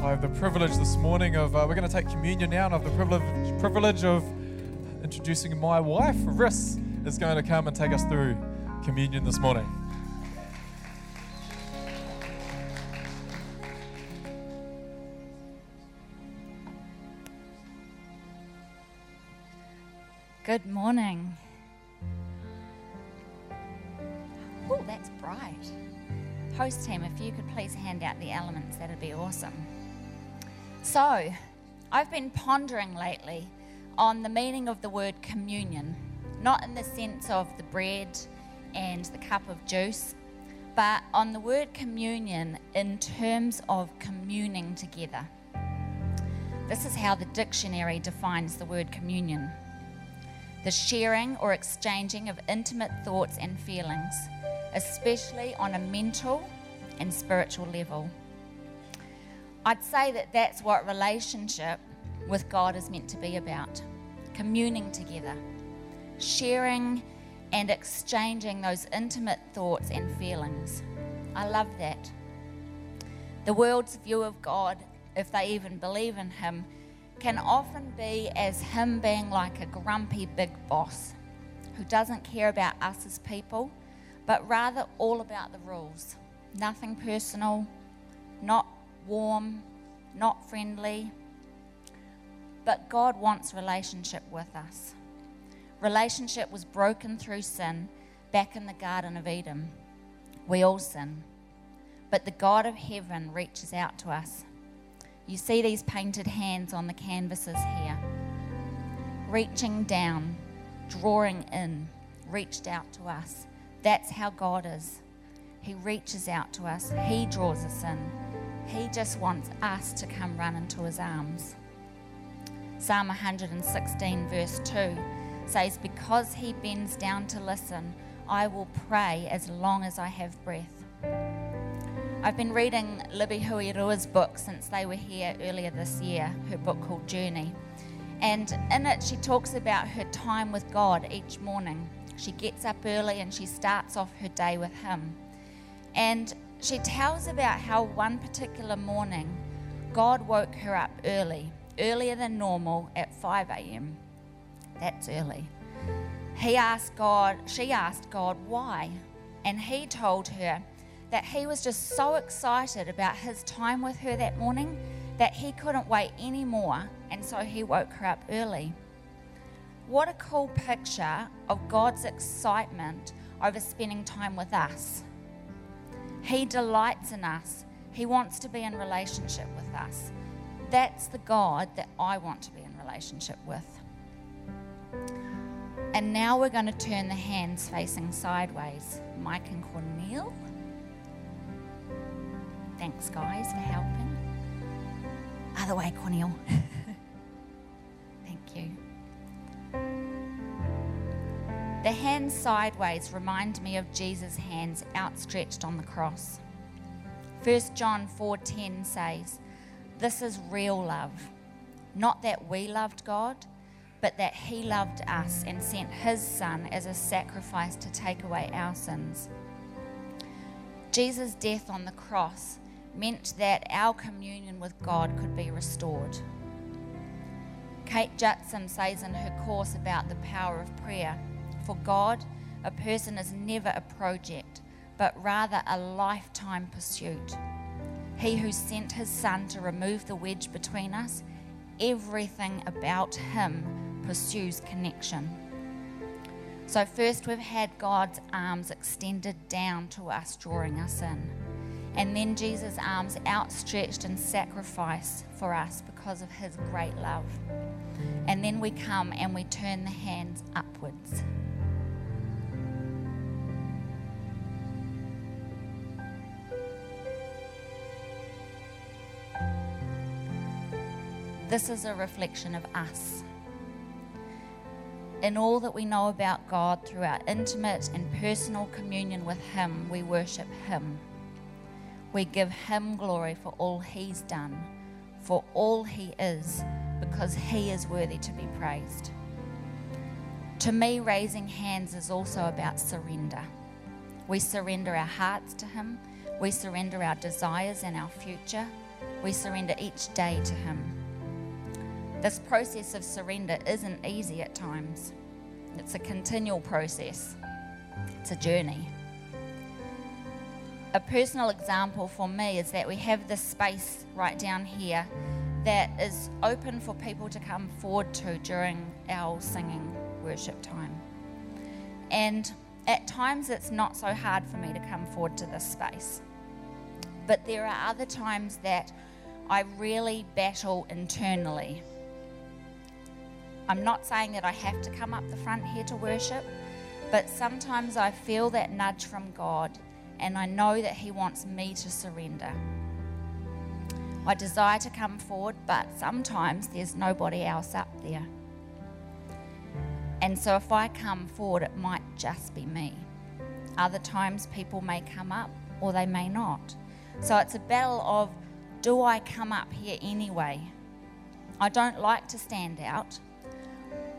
So I have the privilege this morning of, uh, we're going to take communion now, and I have the privilege, privilege of introducing my wife, Riss, is going to come and take us through communion this morning. Good morning. Oh, that's bright. Host team, if you could please hand out the elements, that'd be awesome. So, I've been pondering lately on the meaning of the word communion, not in the sense of the bread and the cup of juice, but on the word communion in terms of communing together. This is how the dictionary defines the word communion the sharing or exchanging of intimate thoughts and feelings, especially on a mental and spiritual level. I'd say that that's what relationship with God is meant to be about communing together, sharing and exchanging those intimate thoughts and feelings. I love that. The world's view of God, if they even believe in Him, can often be as him being like a grumpy big boss who doesn't care about us as people, but rather all about the rules. Nothing personal, not warm, not friendly. But God wants relationship with us. Relationship was broken through sin back in the Garden of Eden. We all sin. But the God of heaven reaches out to us you see these painted hands on the canvases here, reaching down, drawing in, reached out to us. That's how God is. He reaches out to us, He draws us in. Just wants us to come run into His arms. Psalm 116, verse 2 says, Because He bends down to listen, I will pray as long as I have breath. I've been reading Libby Huirua's book since they were here earlier this year, her book called Journey. And in it, she talks about her time with God each morning. She gets up early and she starts off her day with Him. And she tells about how one particular morning, God woke her up early, earlier than normal at 5 a.m. That's early. He asked God, she asked God why. And He told her, that he was just so excited about his time with her that morning that he couldn't wait anymore, and so he woke her up early. What a cool picture of God's excitement over spending time with us. He delights in us, He wants to be in relationship with us. That's the God that I want to be in relationship with. And now we're going to turn the hands facing sideways. Mike and Cornel. Thanks, guys, for helping. Other way, Cornel. Thank you. The hands sideways remind me of Jesus' hands outstretched on the cross. 1 John 4:10 says, "This is real love, not that we loved God, but that he loved us and sent his son as a sacrifice to take away our sins." Jesus' death on the cross meant that our communion with God could be restored. Kate Judson says in her course about the power of prayer For God, a person is never a project, but rather a lifetime pursuit. He who sent his Son to remove the wedge between us, everything about him pursues connection. So, first, we've had God's arms extended down to us, drawing us in. And then Jesus' arms outstretched in sacrifice for us because of his great love. And then we come and we turn the hands upwards. This is a reflection of us. In all that we know about God through our intimate and personal communion with Him, we worship Him. We give him glory for all he's done, for all he is, because he is worthy to be praised. To me, raising hands is also about surrender. We surrender our hearts to him, we surrender our desires and our future, we surrender each day to Him. This process of surrender isn't easy at times, it's a continual process, it's a journey. A personal example for me is that we have this space right down here that is open for people to come forward to during our singing worship time. And at times it's not so hard for me to come forward to this space. But there are other times that I really battle internally. I'm not saying that I have to come up the front here to worship, but sometimes I feel that nudge from God and I know that He wants me to surrender. I desire to come forward, but sometimes there's nobody else up there. And so if I come forward, it might just be me. Other times people may come up or they may not. So it's a battle of do I come up here anyway? I don't like to stand out,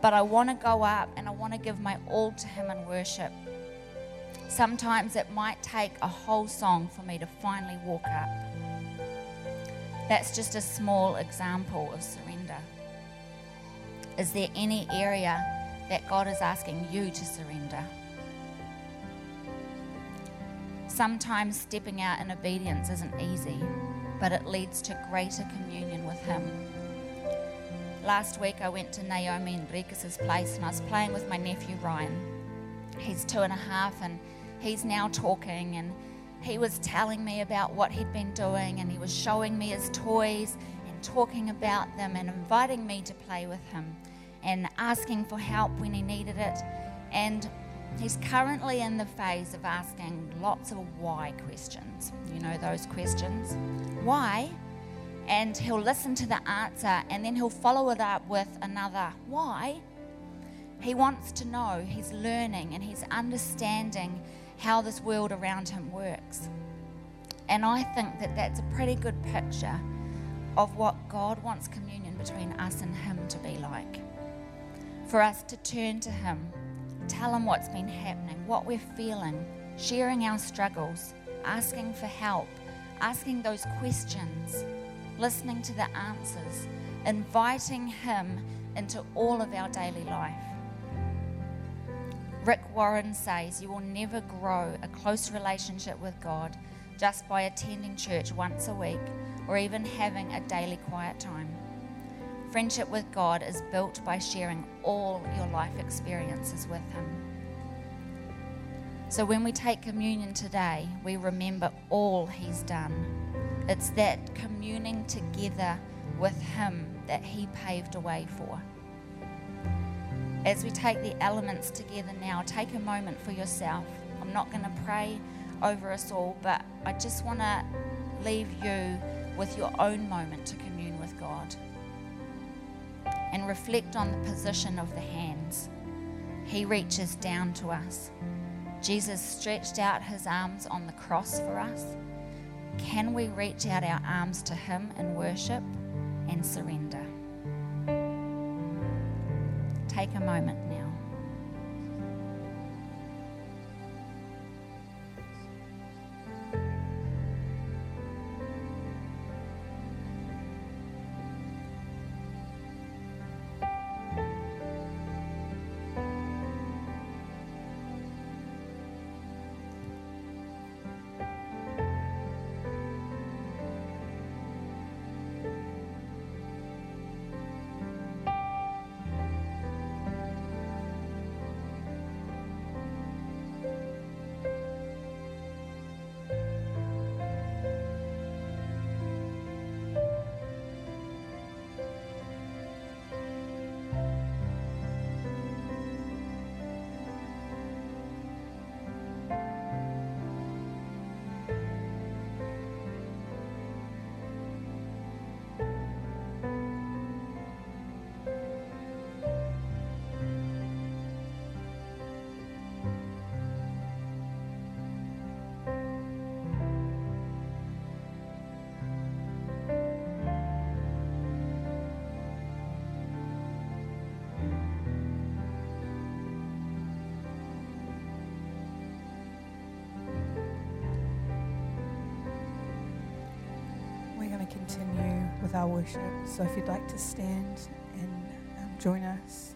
but I want to go up and I want to give my all to Him in worship. Sometimes it might take a whole song for me to finally walk up. That's just a small example of surrender. Is there any area that God is asking you to surrender? Sometimes stepping out in obedience isn't easy, but it leads to greater communion with Him. Last week I went to Naomi Enriquez's place and I was playing with my nephew Ryan. He's two and a half and he's now talking and he was telling me about what he'd been doing and he was showing me his toys and talking about them and inviting me to play with him and asking for help when he needed it. And he's currently in the phase of asking lots of why questions. You know those questions? Why? And he'll listen to the answer and then he'll follow it up with another why. He wants to know, he's learning and he's understanding how this world around him works. And I think that that's a pretty good picture of what God wants communion between us and Him to be like. For us to turn to Him, tell Him what's been happening, what we're feeling, sharing our struggles, asking for help, asking those questions, listening to the answers, inviting Him into all of our daily life. Rick Warren says you will never grow a close relationship with God just by attending church once a week or even having a daily quiet time. Friendship with God is built by sharing all your life experiences with Him. So when we take communion today, we remember all He's done. It's that communing together with Him that He paved a way for as we take the elements together now, take a moment for yourself. I'm not going to pray over us all, but I just want to leave you with your own moment to commune with God and reflect on the position of the hands. He reaches down to us. Jesus stretched out his arms on the cross for us. Can we reach out our arms to him in worship and surrender? take a moment worship. So if you'd like to stand and um, join us.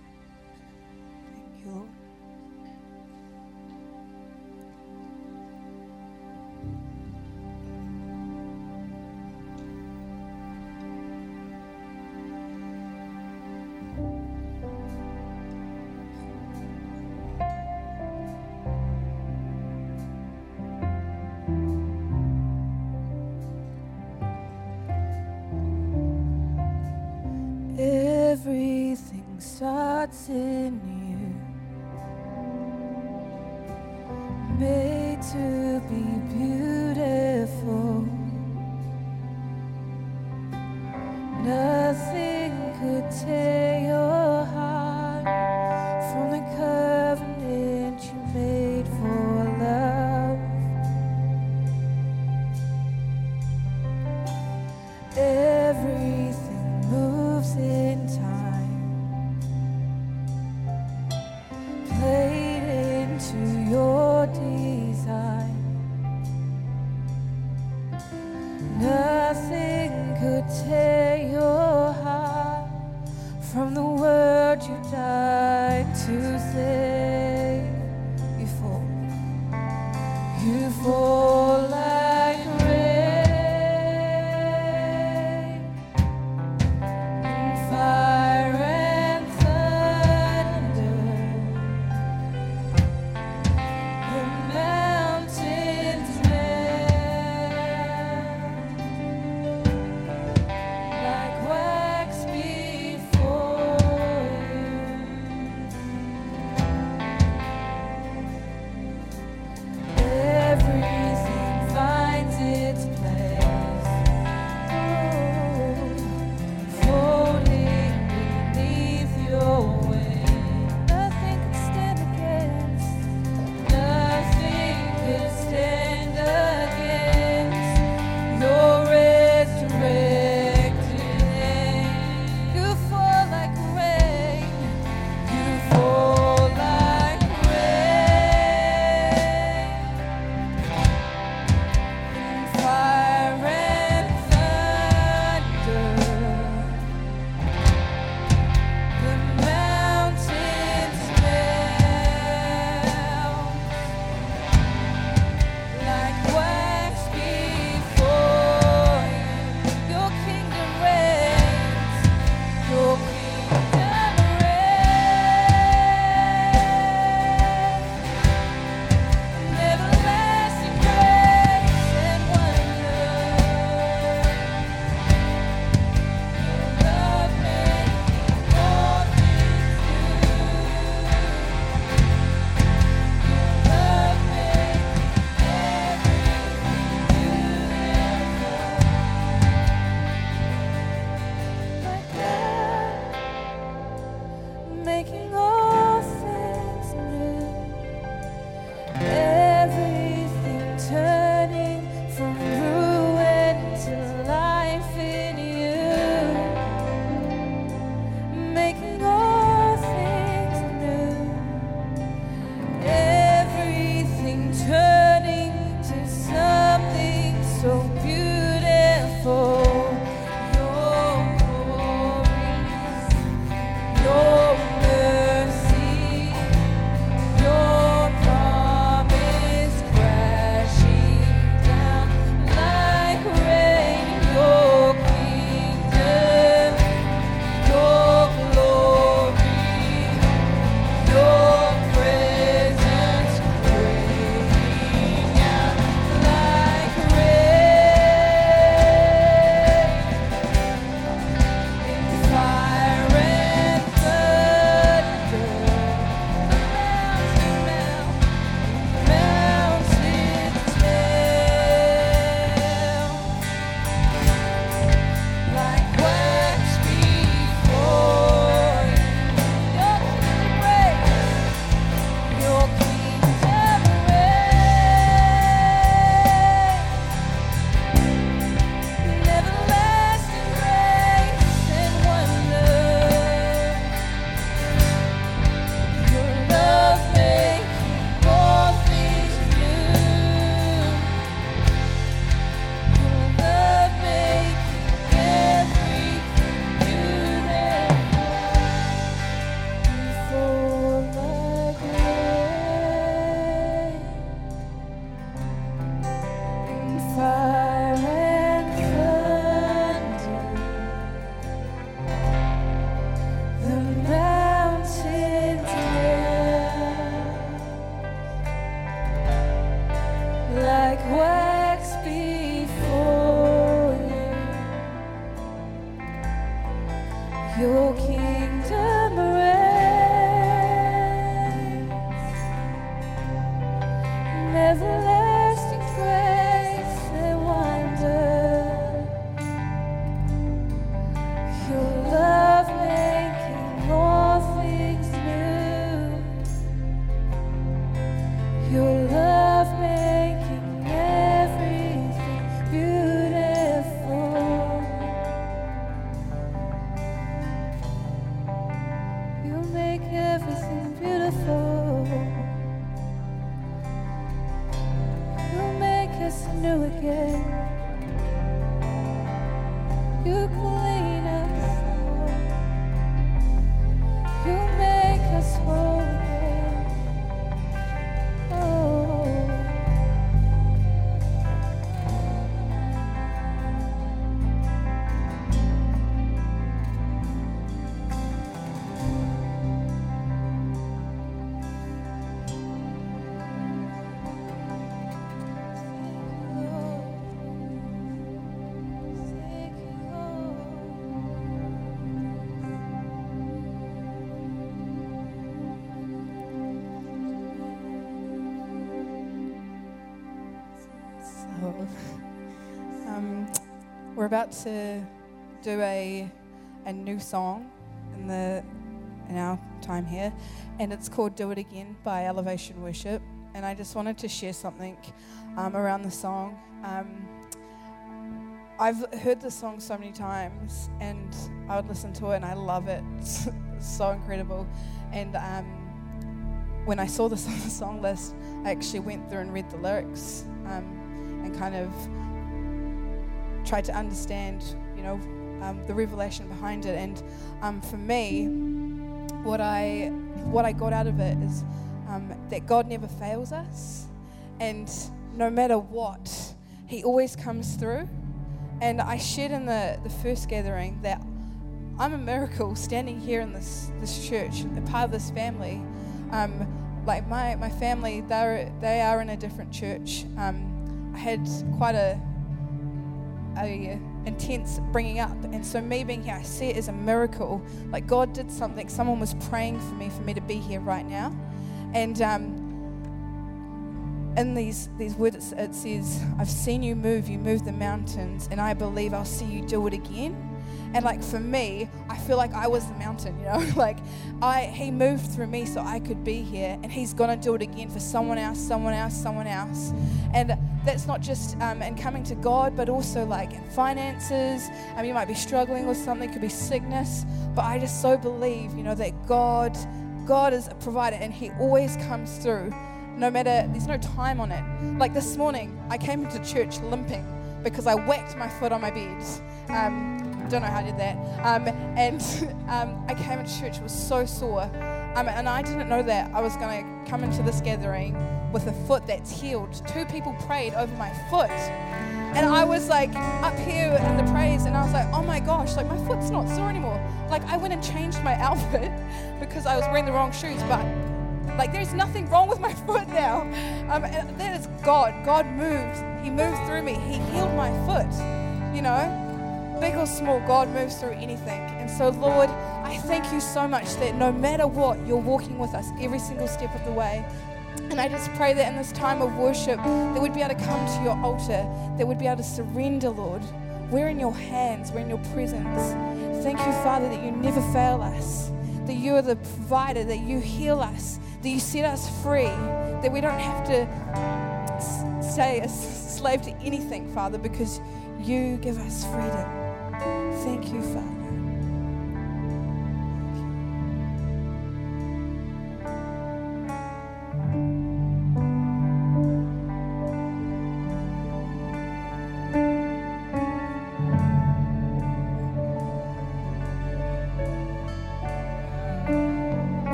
We're about to do a a new song in the in our time here, and it's called "Do It Again" by Elevation Worship. And I just wanted to share something um, around the song. Um, I've heard this song so many times, and I would listen to it, and I love it. It's, so incredible. And um, when I saw this on the song list, I actually went through and read the lyrics um, and kind of tried to understand, you know, um, the revelation behind it. And um, for me, what I what I got out of it is um, that God never fails us, and no matter what, He always comes through. And I shared in the, the first gathering that I'm a miracle standing here in this, this church, a part of this family. Um, like my, my family, they're, they are in a different church. Um, I had quite a, a intense bringing up, and so me being here, I see it as a miracle. Like God did something. Someone was praying for me for me to be here right now, and um, in these these words it says, "I've seen you move. You move the mountains, and I believe I'll see you do it again." And like for me, I feel like I was the mountain, you know, like I he moved through me so I could be here, and he's gonna do it again for someone else, someone else, someone else. And that's not just um, in coming to God, but also like in finances. I mean, you might be struggling with something, could be sickness, but I just so believe, you know, that God, God is a provider, and He always comes through. No matter, there's no time on it. Like this morning, I came into church limping because I whacked my foot on my bed. Um, don't know how I did that. Um, and um, I came into church, was so sore. Um, and I didn't know that I was going to come into this gathering with a foot that's healed. Two people prayed over my foot. And I was like up here in the praise, and I was like, oh my gosh, like my foot's not sore anymore. Like I went and changed my outfit because I was wearing the wrong shoes, but like there's nothing wrong with my foot now. Um, and that is God. God moved. He moved through me. He healed my foot. You know, big or small, God moves through anything. And so, Lord, I thank you so much that no matter what, you're walking with us every single step of the way. And I just pray that in this time of worship, that we'd be able to come to your altar, that we'd be able to surrender, Lord. We're in your hands, we're in your presence. Thank you, Father, that you never fail us, that you are the provider, that you heal us, that you set us free, that we don't have to stay a slave to anything, Father, because you give us freedom. Thank you, Father.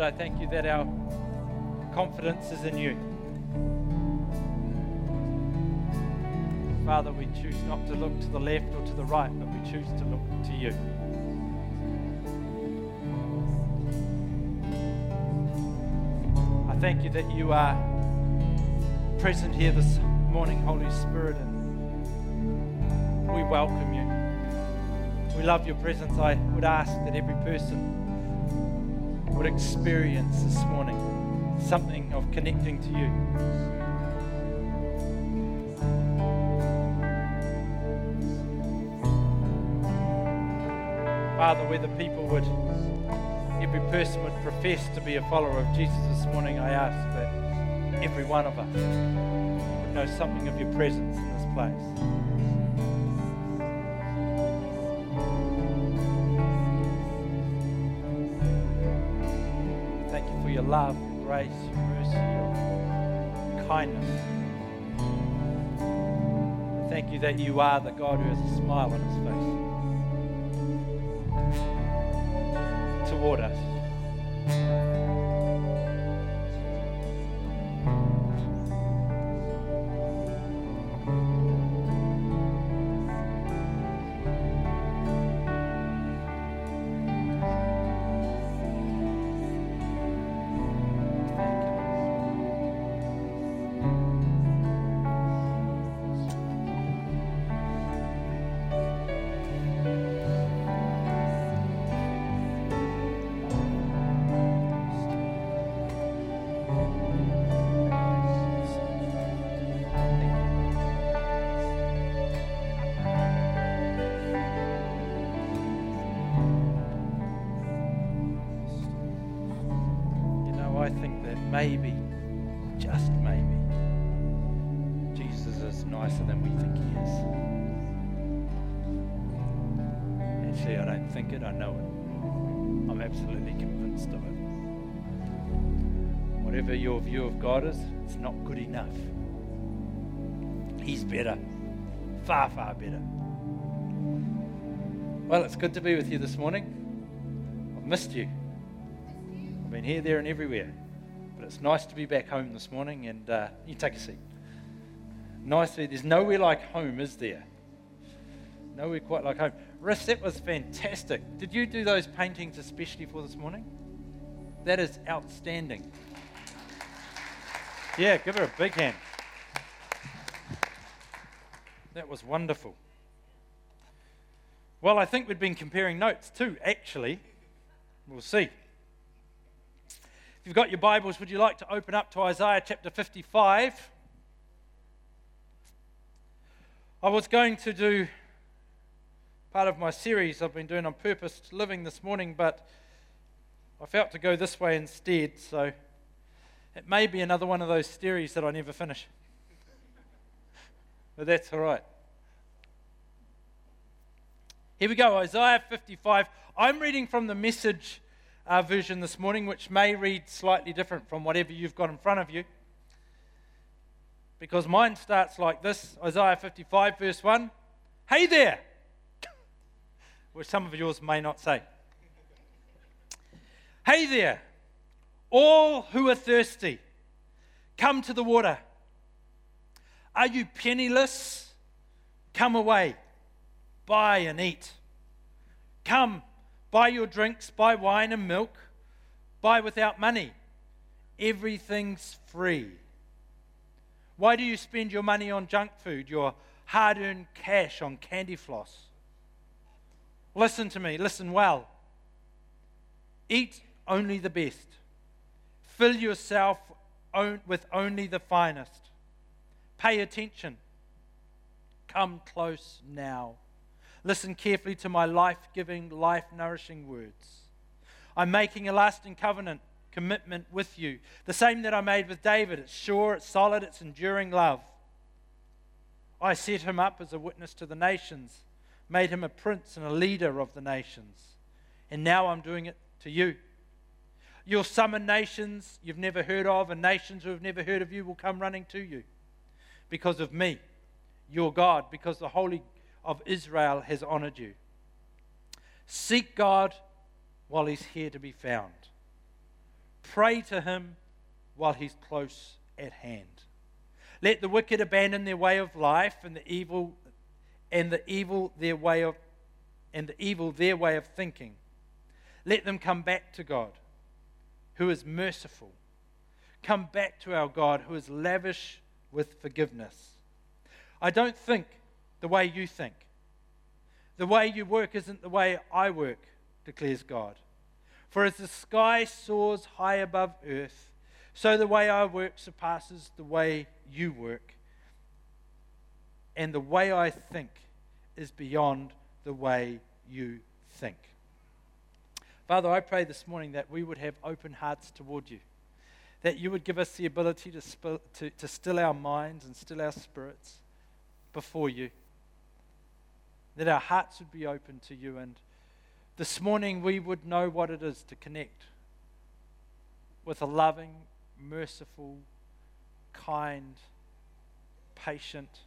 Lord, I thank you that our confidence is in you. Father, we choose not to look to the left or to the right, but we choose to look to you. I thank you that you are present here this morning, Holy Spirit, and we welcome you. We love your presence. I would ask that every person would experience this morning something of connecting to you. Father, whether people would, every person would profess to be a follower of Jesus this morning, I ask that every one of us would know something of your presence in this place. Love, grace, mercy, your kindness. Thank you that you are the God who has a smile on his face. toward us. I don't think it, I know it. I'm absolutely convinced of it. Whatever your view of God is, it's not good enough. He's better. Far, far better. Well, it's good to be with you this morning. I've missed you. I've been here, there, and everywhere. But it's nice to be back home this morning, and uh, you take a seat. Nice. to- There's nowhere like home, is there? Nowhere quite like home. Riss, that was fantastic. Did you do those paintings especially for this morning? That is outstanding. Yeah, give her a big hand. That was wonderful. Well, I think we've been comparing notes too, actually. We'll see. If you've got your Bibles, would you like to open up to Isaiah chapter 55? I was going to do part of my series I've been doing on purpose living this morning, but I felt to go this way instead, so it may be another one of those series that I never finish. But that's all right. Here we go, Isaiah 55. I'm reading from the message uh, version this morning, which may read slightly different from whatever you've got in front of you. Because mine starts like this Isaiah 55, verse 1. Hey there! Which some of yours may not say. Hey there! All who are thirsty, come to the water. Are you penniless? Come away, buy and eat. Come, buy your drinks, buy wine and milk, buy without money. Everything's free. Why do you spend your money on junk food, your hard earned cash on candy floss? Listen to me, listen well. Eat only the best. Fill yourself with only the finest. Pay attention. Come close now. Listen carefully to my life giving, life nourishing words. I'm making a lasting covenant commitment with you, the same that I made with David. It's sure, it's solid, it's enduring love. I set him up as a witness to the nations, made him a prince and a leader of the nations. And now I'm doing it to you. You'll summon nations you've never heard of, and nations who have never heard of you will come running to you because of me, your God, because the Holy of Israel has honored you. Seek God while he's here to be found. Pray to him while he's close at hand. Let the wicked abandon their way of life and the evil and the evil their way of and the evil their way of thinking. Let them come back to God, who is merciful. Come back to our God, who is lavish with forgiveness. I don't think the way you think. The way you work isn't the way I work, declares God. For as the sky soars high above earth, so the way I work surpasses the way you work. And the way I think is beyond the way you think. Father, I pray this morning that we would have open hearts toward you, that you would give us the ability to, sp- to, to still our minds and still our spirits before you, that our hearts would be open to you, and this morning we would know what it is to connect with a loving, merciful, kind, patient,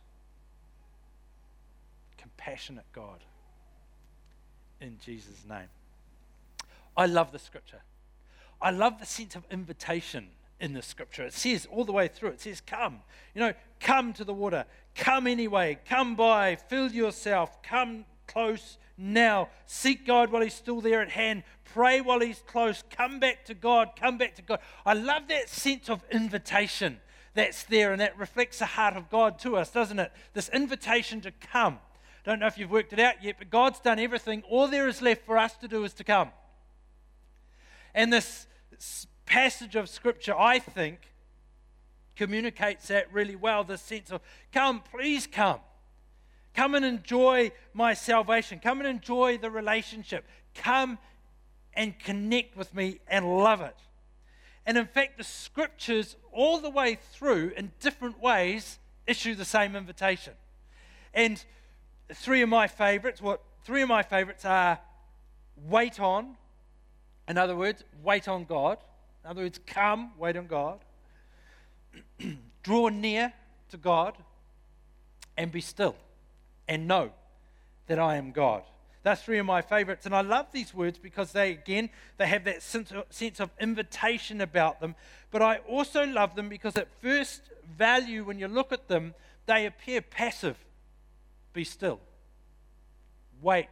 compassionate God. In Jesus' name. I love the scripture. I love the sense of invitation in the scripture. It says all the way through, it says, Come. You know, come to the water. Come anyway. Come by. Fill yourself. Come close now. Seek God while He's still there at hand. Pray while He's close. Come back to God. Come back to God. I love that sense of invitation that's there, and that reflects the heart of God to us, doesn't it? This invitation to come. Don't know if you've worked it out yet, but God's done everything. All there is left for us to do is to come. And this passage of Scripture, I think, communicates that really well the sense of, come, please come. Come and enjoy my salvation. Come and enjoy the relationship. Come and connect with me and love it. And in fact, the scriptures, all the way through, in different ways, issue the same invitation. And three of my favorites, what three of my favorites are wait on, in other words, wait on God. In other words, come, wait on God. Draw near to God and be still and know that I am God. That's three of my favorites. And I love these words because they, again, they have that sense of, sense of invitation about them. But I also love them because at first value, when you look at them, they appear passive. Be still. Wait.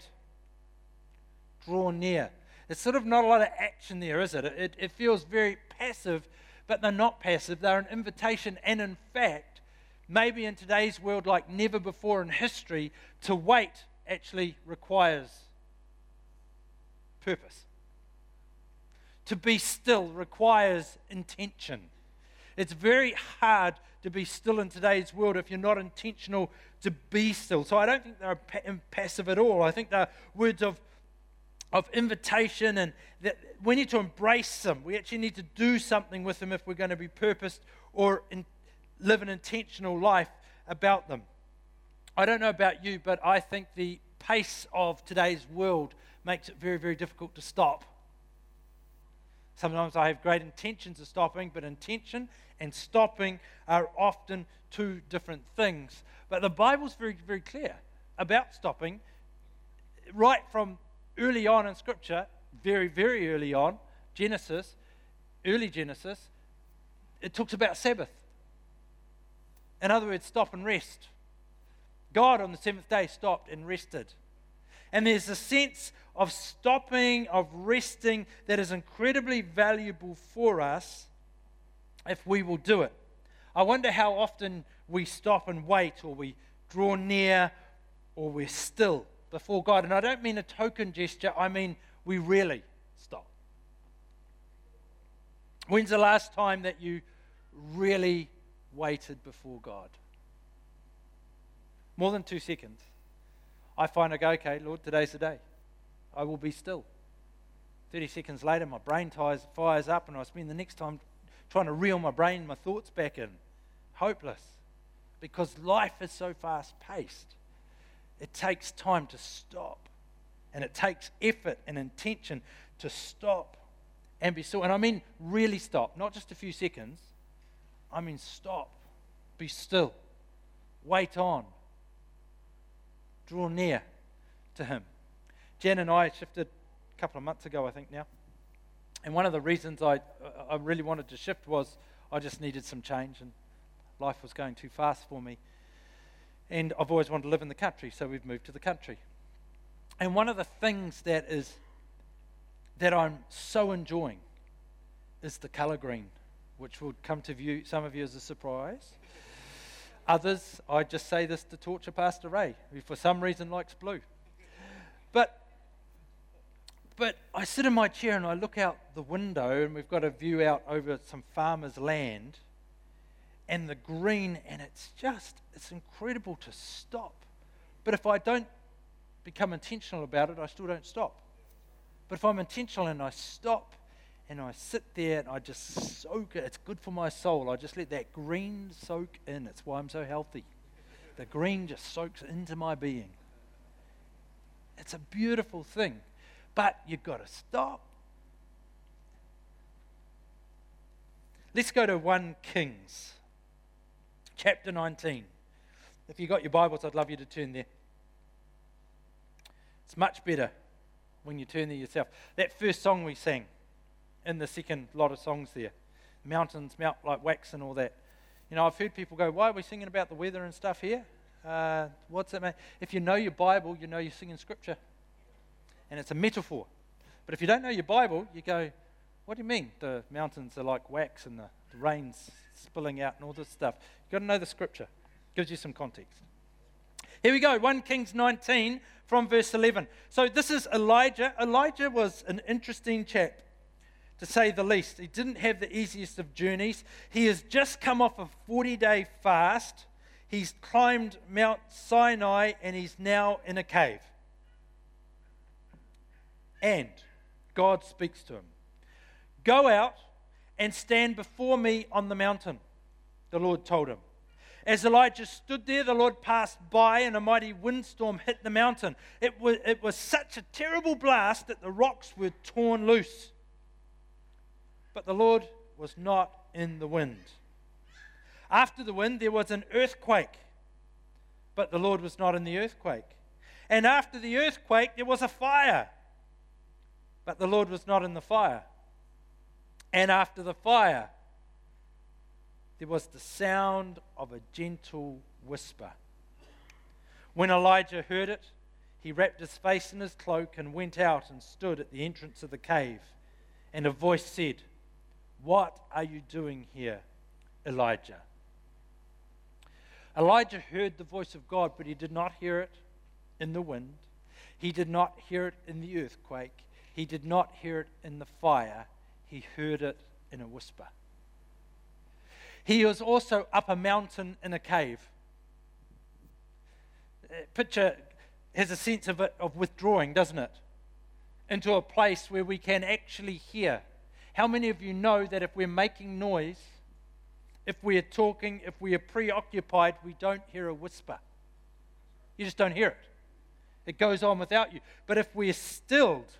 Draw near. There's sort of not a lot of action there, is it? It, it feels very passive, but they're not passive. They're an invitation. And in fact, maybe in today's world, like never before in history, to wait actually requires purpose. To be still requires intention. It's very hard to be still in today's world if you're not intentional to be still. So I don't think they're passive at all. I think they're words of of invitation and that we need to embrace them. We actually need to do something with them if we're going to be purposed or in, live an intentional life about them. I don't know about you, but I think the pace of today's world makes it very, very difficult to stop. Sometimes I have great intentions of stopping, but intention and stopping are often two different things. But the Bible's very, very clear about stopping right from early on in Scripture, very, very early on, Genesis, early Genesis, it talks about Sabbath. In other words, stop and rest. God on the seventh day stopped and rested. And there's a sense of stopping, of resting, that is incredibly valuable for us if we will do it. I wonder how often we stop and wait, or we draw near, or we're still before God. And I don't mean a token gesture, I mean we really stop. When's the last time that you really waited before God? More than two seconds. I find I go, okay, Lord, today's the day. I will be still. 30 seconds later, my brain ties, fires up, and I spend the next time trying to reel my brain, my thoughts back in. Hopeless. Because life is so fast paced. It takes time to stop. And it takes effort and intention to stop and be still. And I mean really stop, not just a few seconds. I mean stop, be still, wait on, draw near to Him. Jen and I shifted a couple of months ago, I think now. And one of the reasons I, I really wanted to shift was I just needed some change and life was going too fast for me. And I've always wanted to live in the country, so we've moved to the country. And one of the things that is that I'm so enjoying is the color green, which will come to view some of you as a surprise. Others, I just say this to torture Pastor Ray, who for some reason likes blue. But but I sit in my chair and I look out the window, and we've got a view out over some farmer's land and the green, and it's just, it's incredible to stop. But if I don't become intentional about it, I still don't stop. But if I'm intentional and I stop and I sit there and I just soak it, it's good for my soul. I just let that green soak in. It's why I'm so healthy. The green just soaks into my being. It's a beautiful thing. But you've got to stop. Let's go to 1 Kings, chapter 19. If you've got your Bibles, I'd love you to turn there. It's much better when you turn there yourself. That first song we sang in the second lot of songs there, mountains melt like wax and all that. You know, I've heard people go, Why are we singing about the weather and stuff here? Uh, what's that mean? If you know your Bible, you know you're singing scripture and it's a metaphor. But if you don't know your Bible, you go, what do you mean the mountains are like wax and the, the rain's spilling out and all this stuff? You've got to know the scripture. It gives you some context. Here we go, 1 Kings 19 from verse 11. So this is Elijah. Elijah was an interesting chap, to say the least. He didn't have the easiest of journeys. He has just come off a 40 day fast. He's climbed Mount Sinai and he's now in a cave. And God speaks to him Go out and stand before me on the mountain, the Lord told him. As Elijah stood there, the Lord passed by and a mighty windstorm hit the mountain. It was, it was such a terrible blast that the rocks were torn loose. But the Lord was not in the wind. After the wind, there was an earthquake, but the Lord was not in the earthquake. And after the earthquake, there was a fire but the Lord was not in the fire. And after the fire, there was the sound of a gentle whisper. When Elijah heard it, he wrapped his face in his cloak and went out and stood at the entrance of the cave. And a voice said, What are you doing here, Elijah? Elijah heard the voice of God, but he did not hear it in the wind. He did not hear it in the earthquake. He did not hear it in the fire, he heard it in a whisper. He was also up a mountain in a cave. Uh, picture has a sense of, it, of withdrawing, doesn't it? Into a place where we can actually hear. How many of you know that if we're making noise, if we are talking, if we are preoccupied, we don't hear a whisper? You just don't hear it. It goes on without you. But if we're stilled,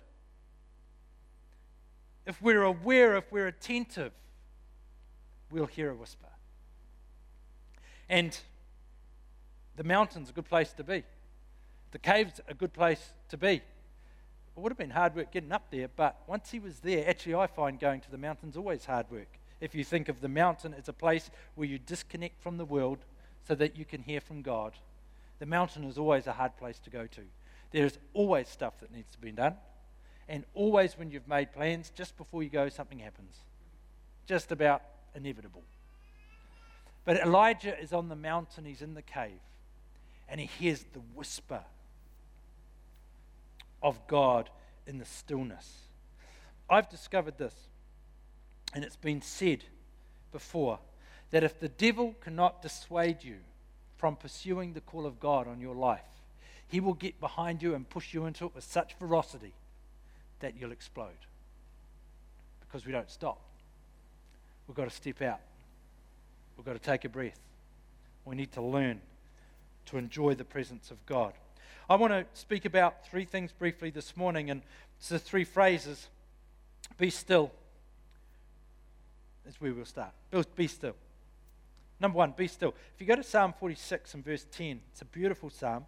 if we're aware, if we're attentive, we'll hear a whisper. And the mountain's a good place to be. The cave's a good place to be. It would have been hard work getting up there, but once he was there, actually, I find going to the mountain's always hard work. If you think of the mountain as a place where you disconnect from the world so that you can hear from God, the mountain is always a hard place to go to. There's always stuff that needs to be done. And always, when you've made plans, just before you go, something happens. Just about inevitable. But Elijah is on the mountain, he's in the cave, and he hears the whisper of God in the stillness. I've discovered this, and it's been said before that if the devil cannot dissuade you from pursuing the call of God on your life, he will get behind you and push you into it with such ferocity that you'll explode because we don't stop. We've got to step out. We've got to take a breath. We need to learn to enjoy the presence of God. I want to speak about three things briefly this morning, and it's the three phrases be still. That's where we'll start. Be still. Number one, be still. If you go to Psalm 46 and verse 10, it's a beautiful psalm.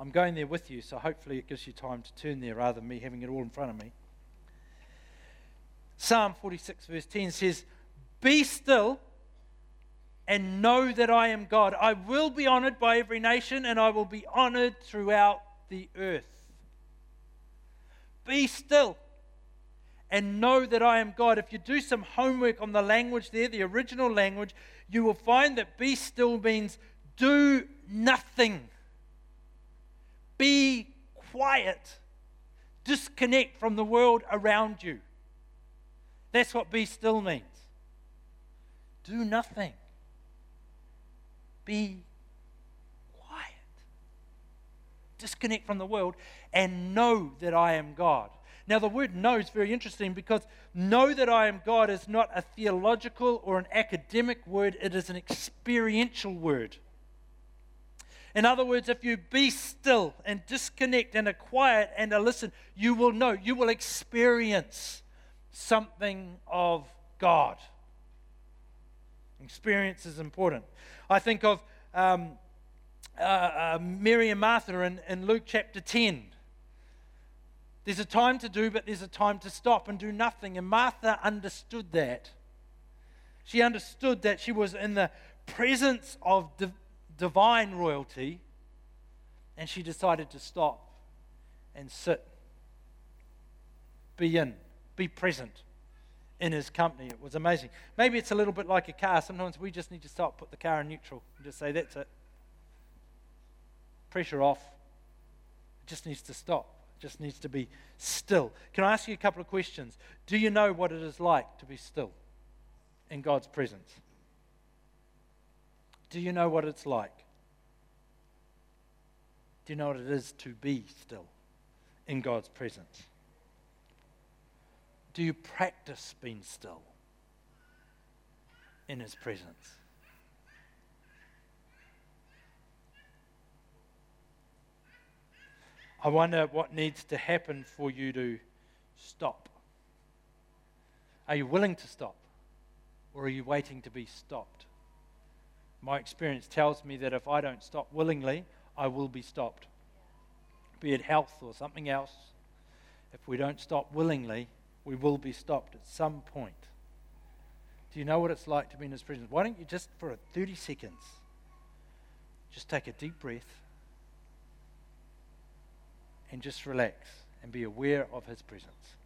I'm going there with you, so hopefully it gives you time to turn there rather than me having it all in front of me. Psalm 46, verse 10 says, Be still and know that I am God. I will be honored by every nation, and I will be honored throughout the earth. Be still and know that I am God. If you do some homework on the language there, the original language, you will find that be still means do nothing. Be quiet. Disconnect from the world around you. That's what be still means. Do nothing. Be quiet. Disconnect from the world and know that I am God. Now, the word know is very interesting because know that I am God is not a theological or an academic word, it is an experiential word. In other words, if you be still and disconnect and are quiet and are listen, you will know, you will experience something of God. Experience is important. I think of um, uh, uh, Mary and Martha in, in Luke chapter 10. There's a time to do, but there's a time to stop and do nothing. And Martha understood that. She understood that she was in the presence of divine royalty, and she decided to stop and sit, be in, be present in his company. It was amazing. Maybe it's a little bit like a car. Sometimes we just need to stop, put the car in neutral, and just say, that's it. Pressure off. It just needs to stop It just needs to be still. Can I ask you a couple of questions? Do you know what it is like to be still in God's presence? Do you know what it's like? Do you know what it is to be still in God's presence? Do you practice being still in His presence? I wonder what needs to happen for you to stop. Are you willing to stop? Or are you waiting to be stopped? My experience tells me that if I don't stop willingly, I will be stopped. Be it health or something else. If we don't stop willingly, we will be stopped at some point. Do you know what it's like to be in His presence? Why don't you just, for 30 seconds, just take a deep breath and just relax and be aware of His presence.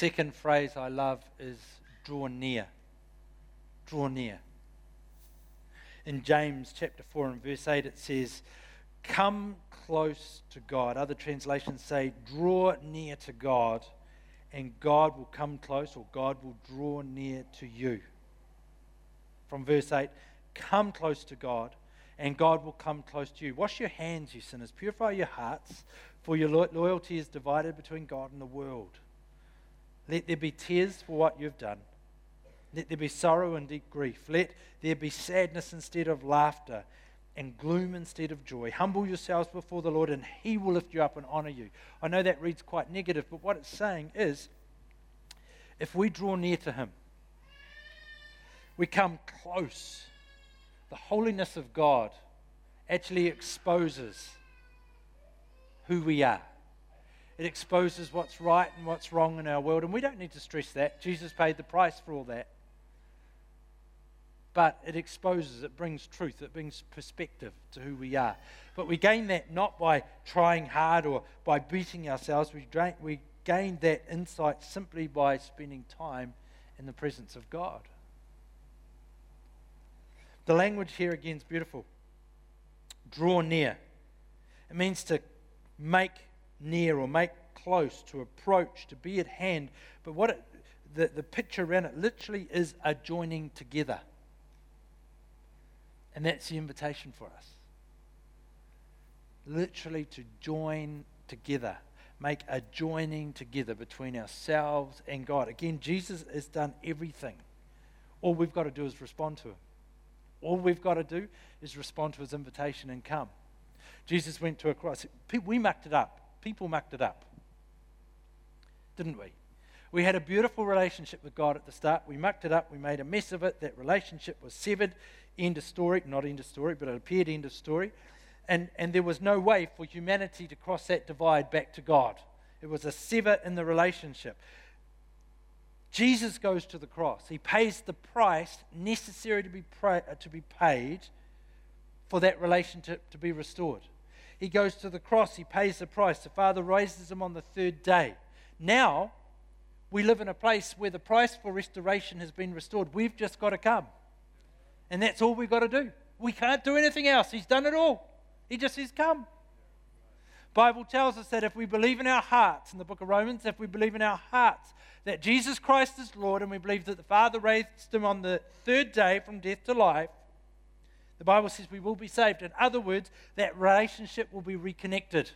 Second phrase I love is draw near. Draw near. In James chapter 4 and verse 8, it says, Come close to God. Other translations say, Draw near to God, and God will come close, or God will draw near to you. From verse 8, Come close to God, and God will come close to you. Wash your hands, you sinners. Purify your hearts, for your loyalty is divided between God and the world. Let there be tears for what you've done. Let there be sorrow and deep grief. Let there be sadness instead of laughter and gloom instead of joy. Humble yourselves before the Lord, and He will lift you up and honor you. I know that reads quite negative, but what it's saying is if we draw near to Him, we come close. The holiness of God actually exposes who we are. It exposes what's right and what's wrong in our world. And we don't need to stress that. Jesus paid the price for all that. But it exposes, it brings truth, it brings perspective to who we are. But we gain that not by trying hard or by beating ourselves. We, gain, we gain that insight simply by spending time in the presence of God. The language here again is beautiful. Draw near. It means to make near or make close, to approach, to be at hand. But what it, the, the picture around it literally is a joining together. And that's the invitation for us. Literally to join together, make a joining together between ourselves and God. Again, Jesus has done everything. All we've got to do is respond to him. All we've got to do is respond to his invitation and come. Jesus went to a cross. We mucked it up. People mucked it up. Didn't we? We had a beautiful relationship with God at the start. We mucked it up. We made a mess of it. That relationship was severed. End of story. Not end of story, but it appeared end of story. And, and there was no way for humanity to cross that divide back to God. It was a sever in the relationship. Jesus goes to the cross. He pays the price necessary to be, uh, to be paid for that relationship to be restored. He goes to the cross. He pays the price. The Father raises him on the third day. Now, we live in a place where the price for restoration has been restored. We've just got to come. And that's all we've got to do. We can't do anything else. He's done it all. He just says, Come. Bible tells us that if we believe in our hearts, in the book of Romans, if we believe in our hearts that Jesus Christ is Lord and we believe that the Father raised him on the third day from death to life, the Bible says we will be saved. In other words, that relationship will be reconnected.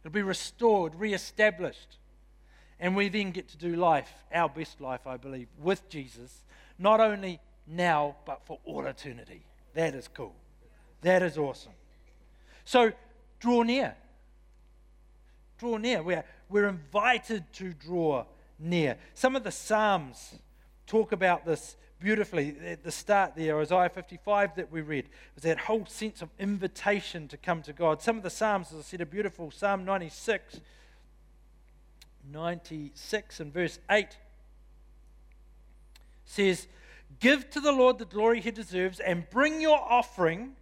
It'll be restored, re-established. And we then get to do life, our best life, I believe, with Jesus, not only now, but for all eternity. That is cool. That is awesome. So draw near. Draw near. We're, we're invited to draw near. Some of the Psalms talk about this beautifully. At the start there, Isaiah 55 that we read, was that whole sense of invitation to come to God. Some of the Psalms, as I said, are beautiful. Psalm 96 96 and verse 8 says, Give to the Lord the glory he deserves and bring your offering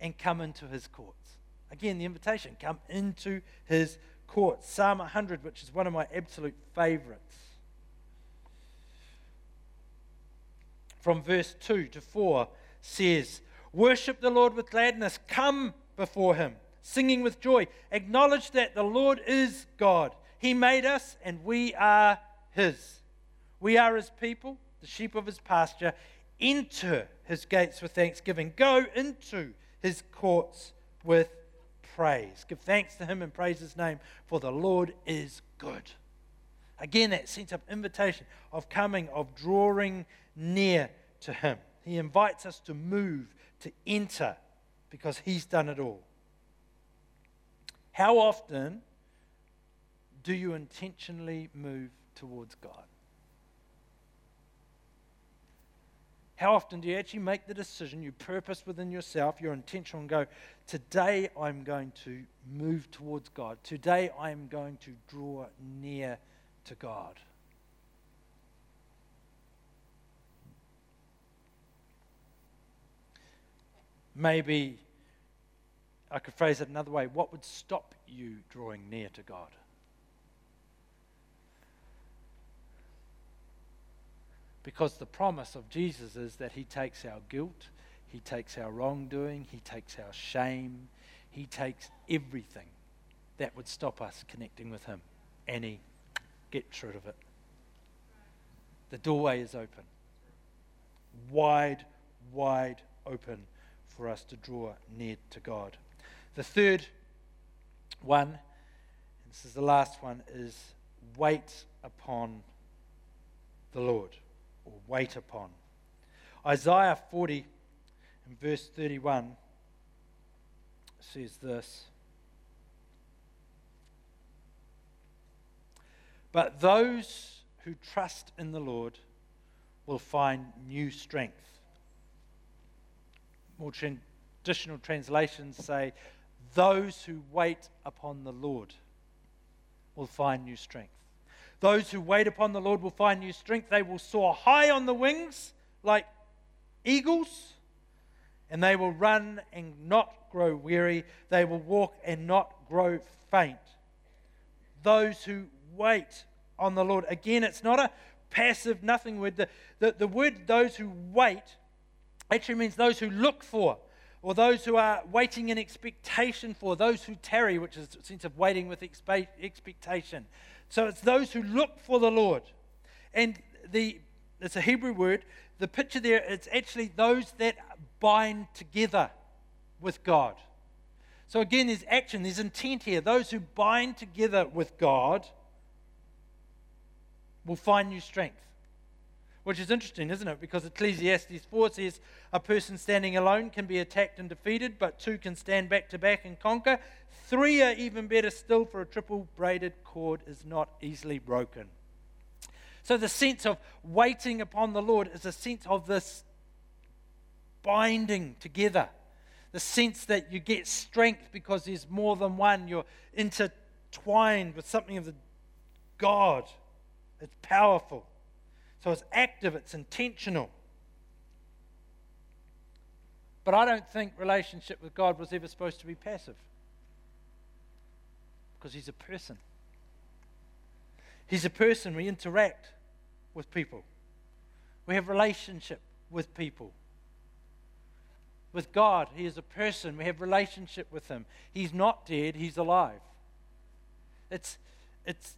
and come into his courts. Again, the invitation come into his courts. Psalm 100, which is one of my absolute favorites. From verse 2 to 4 says, Worship the Lord with gladness, come before him, singing with joy. Acknowledge that the Lord is God. He made us, and we are His. We are His people, the sheep of His pasture. Enter His gates with thanksgiving. Go into His courts with praise. Give thanks to Him and praise His name, for the Lord is good. Again, that sense of invitation, of coming, of drawing near to Him. He invites us to move, to enter, because He's done it all. How often do you intentionally move towards God? How often do you actually make the decision, you purpose within yourself, you're intentional, and go, Today I'm going to move towards God. Today I am going to draw near to God. Maybe I could phrase it another way. What would stop you drawing near to God? Because the promise of Jesus is that He takes our guilt, He takes our wrongdoing, He takes our shame, He takes everything that would stop us connecting with Him. He gets rid of it. The doorway is open. Wide, wide open for us to draw near to God. The third one, this is the last one, is wait upon the Lord or wait upon. Isaiah 40 and verse 31 says this But those who trust in the Lord will find new strength. More traditional translations say, Those who wait upon the Lord will find new strength. Those who wait upon the Lord will find new strength. They will soar high on the wings like eagles, and they will run and not grow weary. They will walk and not grow faint. Those who wait on the Lord. Again, it's not a passive, nothing word. The, the, the word those who wait actually means those who look for, or those who are waiting in expectation for, those who tarry, which is a sense of waiting with expectation. So it's those who look for the Lord. And the it's a Hebrew word. The picture there, it's actually those that bind together with God. So again, there's action, there's intent here. Those who bind together with God will find new strength. Which is interesting, isn't it? Because Ecclesiastes 4 says a person standing alone can be attacked and defeated, but two can stand back to back and conquer. Three are even better still, for a triple braided cord is not easily broken. So the sense of waiting upon the Lord is a sense of this binding together. The sense that you get strength because there's more than one. You're intertwined with something of the God. It's powerful. So it's active, it's intentional. But I don't think relationship with God was ever supposed to be passive. Because he's a person. He's a person. We interact with people. We have relationship with people. With God, He is a person. We have relationship with Him. He's not dead, He's alive. It's, it's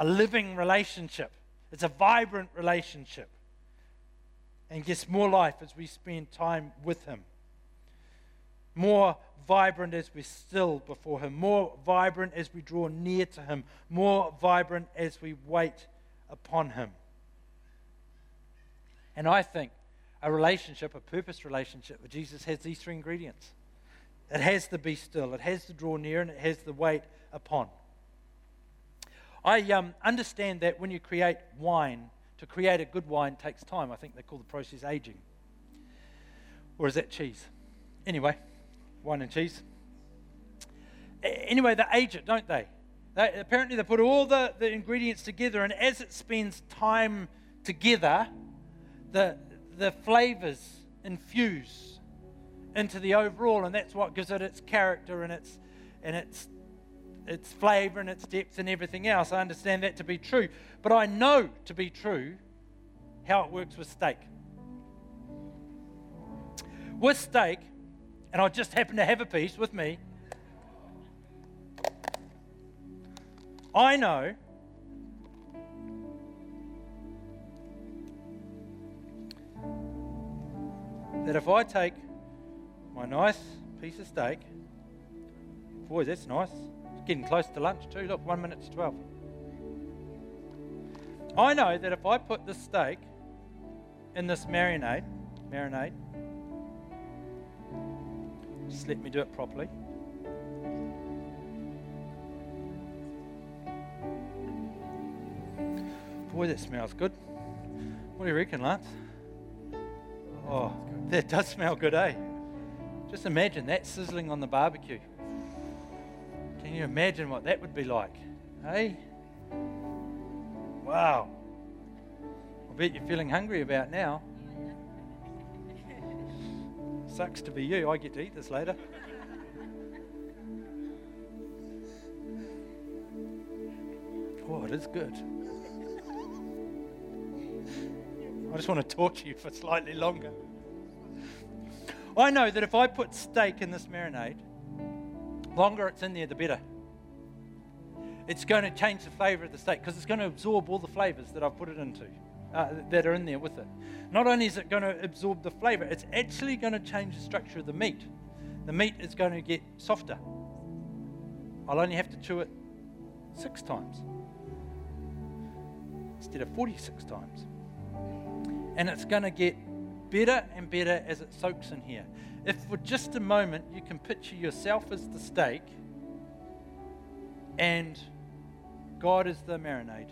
a living relationship, it's a vibrant relationship. And gets more life as we spend time with Him. More vibrant as we're still before Him. More vibrant as we draw near to Him. More vibrant as we wait upon Him. And I think a relationship, a purpose relationship with Jesus has these three ingredients it has to be still, it has to draw near, and it has to wait upon. I um, understand that when you create wine, to create a good wine takes time. I think they call the process aging. Or is that cheese? Anyway, wine and cheese. Anyway, they age it, don't they? they apparently, they put all the, the ingredients together, and as it spends time together, the, the flavors infuse into the overall, and that's what gives it its character and its and its its flavor and its depth and everything else. I understand that to be true, but I know to be true how it works with steak. With steak, and I just happen to have a piece with me. I know that if I take my nice piece of steak, boy, that's nice. Getting close to lunch too. Look, one minute to 12. I know that if I put this steak in this marinade, marinade, just let me do it properly. Boy, that smells good. What do you reckon, Lance? Oh, that does smell good, eh? Just imagine that sizzling on the barbecue. Can you imagine what that would be like? Hey? Wow. I bet you're feeling hungry about now. Sucks to be you. I get to eat this later. Oh, it is good. I just want to torture you for slightly longer. I know that if I put steak in this marinade, longer it's in there, the better. It's going to change the flavor of the steak because it's going to absorb all the flavors that I've put it into, uh, that are in there with it. Not only is it going to absorb the flavor, it's actually going to change the structure of the meat. The meat is going to get softer. I'll only have to chew it six times instead of 46 times and it's going to get better and better as it soaks in here. If for just a moment you can picture yourself as the steak and God is the marinade,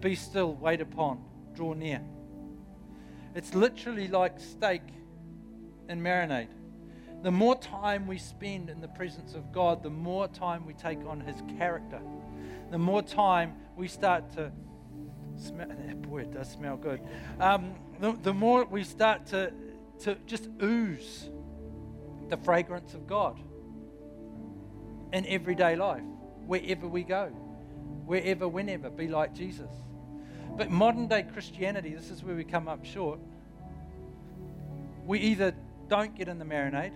be still, wait upon, draw near. It's literally like steak and marinade. The more time we spend in the presence of God, the more time we take on His character. The more time we start to Boy, it does smell good. Um, the, the more we start to, to just ooze the fragrance of God in everyday life, wherever we go, wherever, whenever, be like Jesus. But modern day Christianity, this is where we come up short. We either don't get in the marinade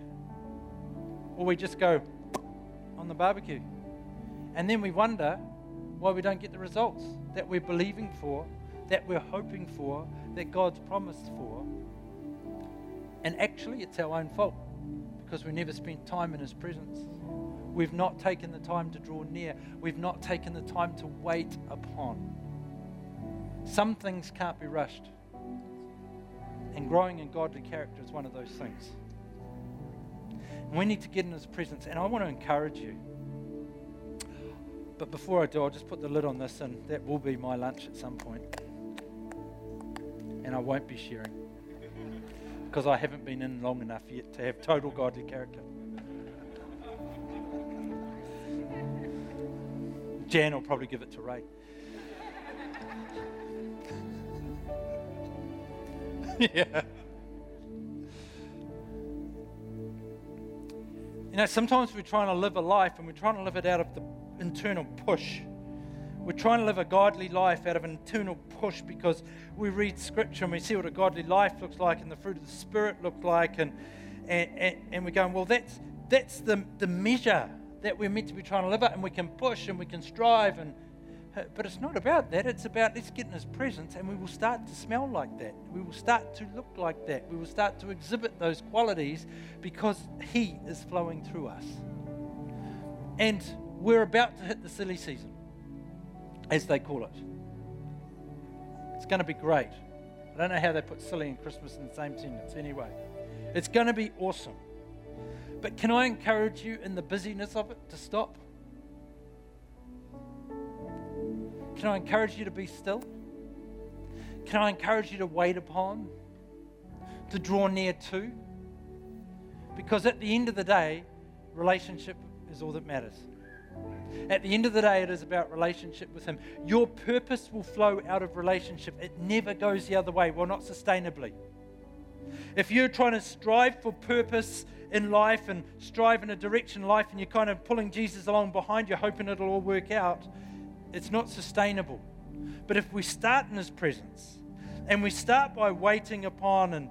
or we just go on the barbecue. And then we wonder why we don't get the results that we're believing for, that we're hoping for, that God's promised for. And actually, it's our own fault because we never spent time in His presence. We've not taken the time to draw near. We've not taken the time to wait upon. Some things can't be rushed. And growing in godly character is one of those things. We need to get in His presence. And I want to encourage you. But before I do, I'll just put the lid on this, and that will be my lunch at some point. And I won't be sharing because I haven't been in long enough yet to have total godly character. Jan will probably give it to Ray. yeah. You know, sometimes we're trying to live a life and we're trying to live it out of the internal push. We're trying to live a godly life out of an internal push because we read scripture and we see what a godly life looks like and the fruit of the Spirit look like, and, and, and, and we're going, well, that's, that's the, the measure that we're meant to be trying to live at, and we can push and we can strive and uh, but it's not about that. It's about let's get in His presence and we will start to smell like that. We will start to look like that. We will start to exhibit those qualities because He is flowing through us. And we're about to hit the silly season, as they call it. It's going to be great. I don't know how they put silly and Christmas in the same sentence anyway. It's going to be awesome. But can I encourage you in the busyness of it to stop? Can I encourage you to be still? Can I encourage you to wait upon, to draw near to? Because at the end of the day, relationship is all that matters. At the end of the day, it is about relationship with Him. Your purpose will flow out of relationship, it never goes the other way, well, not sustainably. If you're trying to strive for purpose in life and strive in a direction in life and you're kind of pulling Jesus along behind you, hoping it'll all work out, it's not sustainable. But if we start in His presence and we start by waiting upon and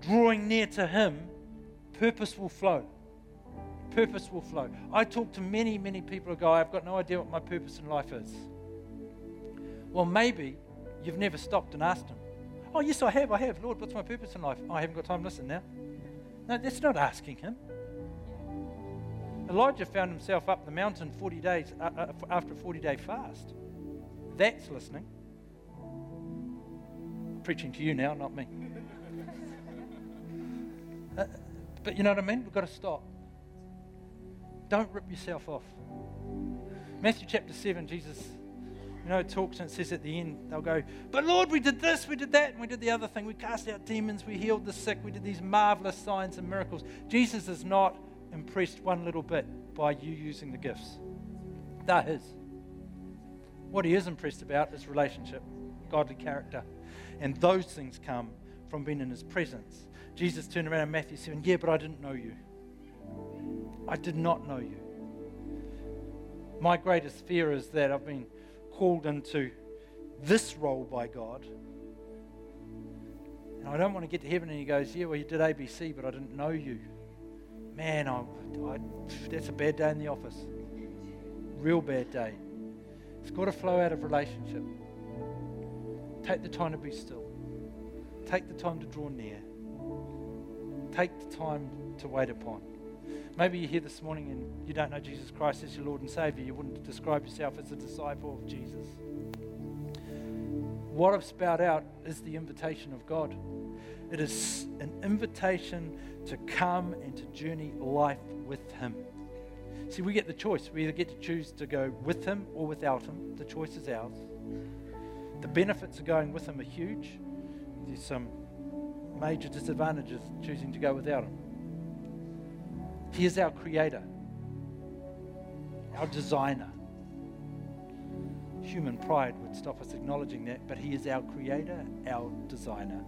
drawing near to Him, purpose will flow. Purpose will flow. I talk to many, many people who go, I've got no idea what my purpose in life is. Well, maybe you've never stopped and asked Him. Oh, yes, I have. I have. Lord, what's my purpose in life? Oh, I haven't got time to listen now. No, that's not asking Him. Elijah found himself up the mountain 40 days uh, uh, after a 40 day fast. That's listening. I'm preaching to you now, not me. Uh, but you know what I mean? We've got to stop. Don't rip yourself off. Matthew chapter 7, Jesus, you know, talks and says at the end, they'll go, But Lord, we did this, we did that, and we did the other thing. We cast out demons, we healed the sick, we did these marvelous signs and miracles. Jesus is not impressed one little bit by you using the gifts. They're His. What He is impressed about is relationship, godly character. And those things come from being in His presence. Jesus turned around in Matthew 7, Yeah, but I didn't know you. I did not know you. My greatest fear is that I've been called into this role by God. And I don't want to get to heaven and he goes, Yeah, well, you did ABC, but I didn't know you man, I, I, that's a bad day in the office. Real bad day. It's got to flow out of relationship. Take the time to be still. Take the time to draw near. Take the time to wait upon. Maybe you're here this morning and you don't know Jesus Christ as your Lord and Savior. You wouldn't describe yourself as a disciple of Jesus. What I've spelled out is the invitation of God. It is an invitation to come and to journey life with Him. See, we get the choice. We either get to choose to go with Him or without Him. The choice is ours. The benefits of going with Him are huge. There's some major disadvantages choosing to go without Him. He is our Creator, our designer. Human pride would stop us acknowledging that, but He is our Creator, our designer.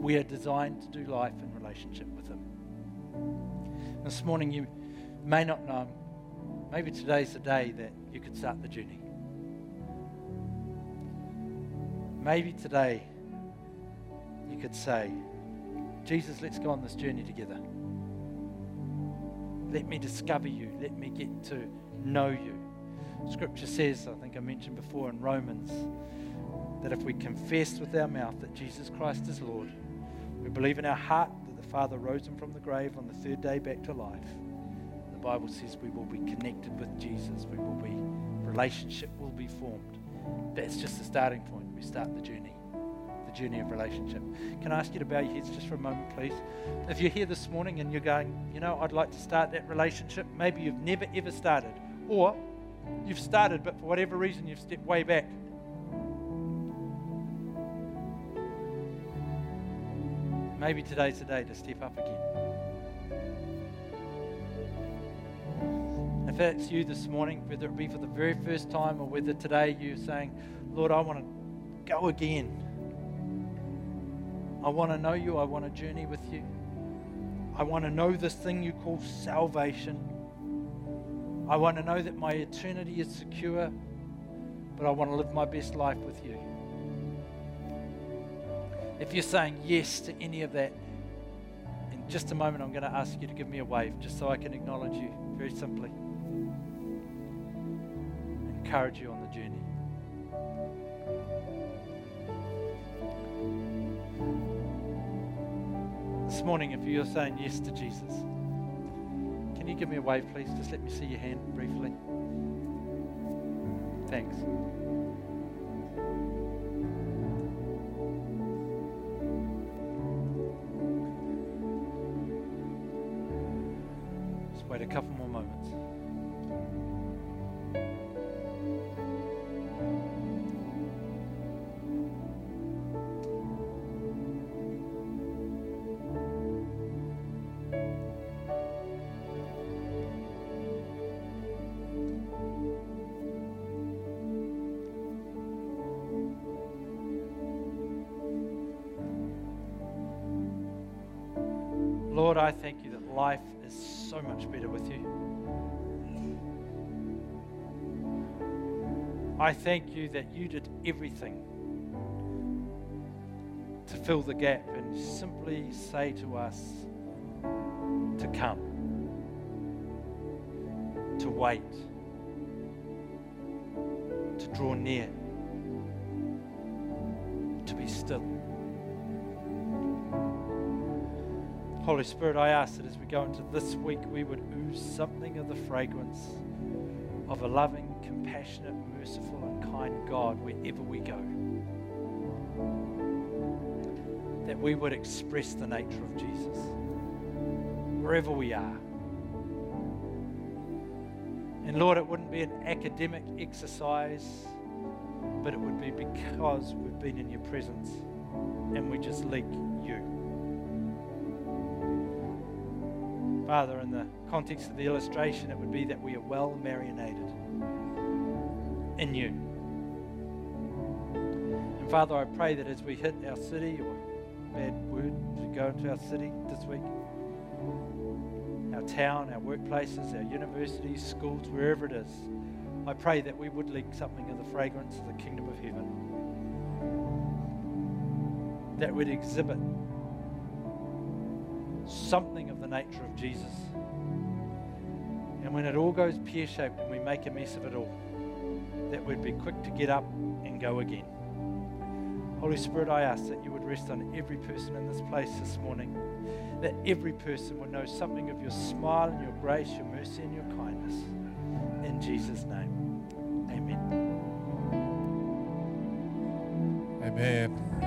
We are designed to do life in relationship with Him. This morning, you may not know, maybe today's the day that you could start the journey. Maybe today you could say, Jesus, let's go on this journey together. Let me discover you. Let me get to know you. Scripture says, I think I mentioned before in Romans, that if we confess with our mouth that Jesus Christ is Lord, we believe in our heart that the Father rose him from the grave on the third day back to life, the Bible says we will be connected with Jesus. We will be, relationship will be formed. That's just the starting point. We start the journey, journey of relationship. Can I ask you to bow your heads just for a moment, please? If you're here this morning and you're going, you know, I'd like to start that relationship, maybe you've never ever started, or you've started, but for whatever reason you've stepped way back. Maybe today's the day to step up again. If that's you this morning, whether it be for the very first time or whether today you're saying, Lord, I want to go again. I want to know you. I want to journey with you. I want to know this thing you call salvation. I want to know that my eternity is secure, but I want to live my best life with you. If you're saying yes to any of that, in just a moment I'm going to ask you to give me a wave just so I can acknowledge you very simply. Encourage you on the journey. Morning, if you're saying yes to Jesus, can you give me a wave, please? Just let me see your hand briefly. Thanks. Lord, I thank you that life is so much better with you. I thank you that you did everything to fill the gap and simply say to us to come, to wait, to draw near, to be still. Holy Spirit, I ask that as we go into this week, we would ooze something of the fragrance of a loving, compassionate, merciful, and kind God wherever we go. That we would express the nature of Jesus wherever we are. And Lord, it wouldn't be an academic exercise, but it would be because we've been in your presence and we just leak you. Father, in the context of the illustration, it would be that we are well marinated in you. And Father, I pray that as we hit our city, or bad word, we go into our city this week, our town, our workplaces, our universities, schools, wherever it is, I pray that we would leak something of the fragrance of the kingdom of heaven. That would exhibit something of the nature of Jesus. And when it all goes pear shaped and we make a mess of it all, that we'd be quick to get up and go again. Holy Spirit, I ask that you would rest on every person in this place this morning, that every person would know something of your smile and your grace, your mercy and your kindness. In Jesus' name, amen. Amen.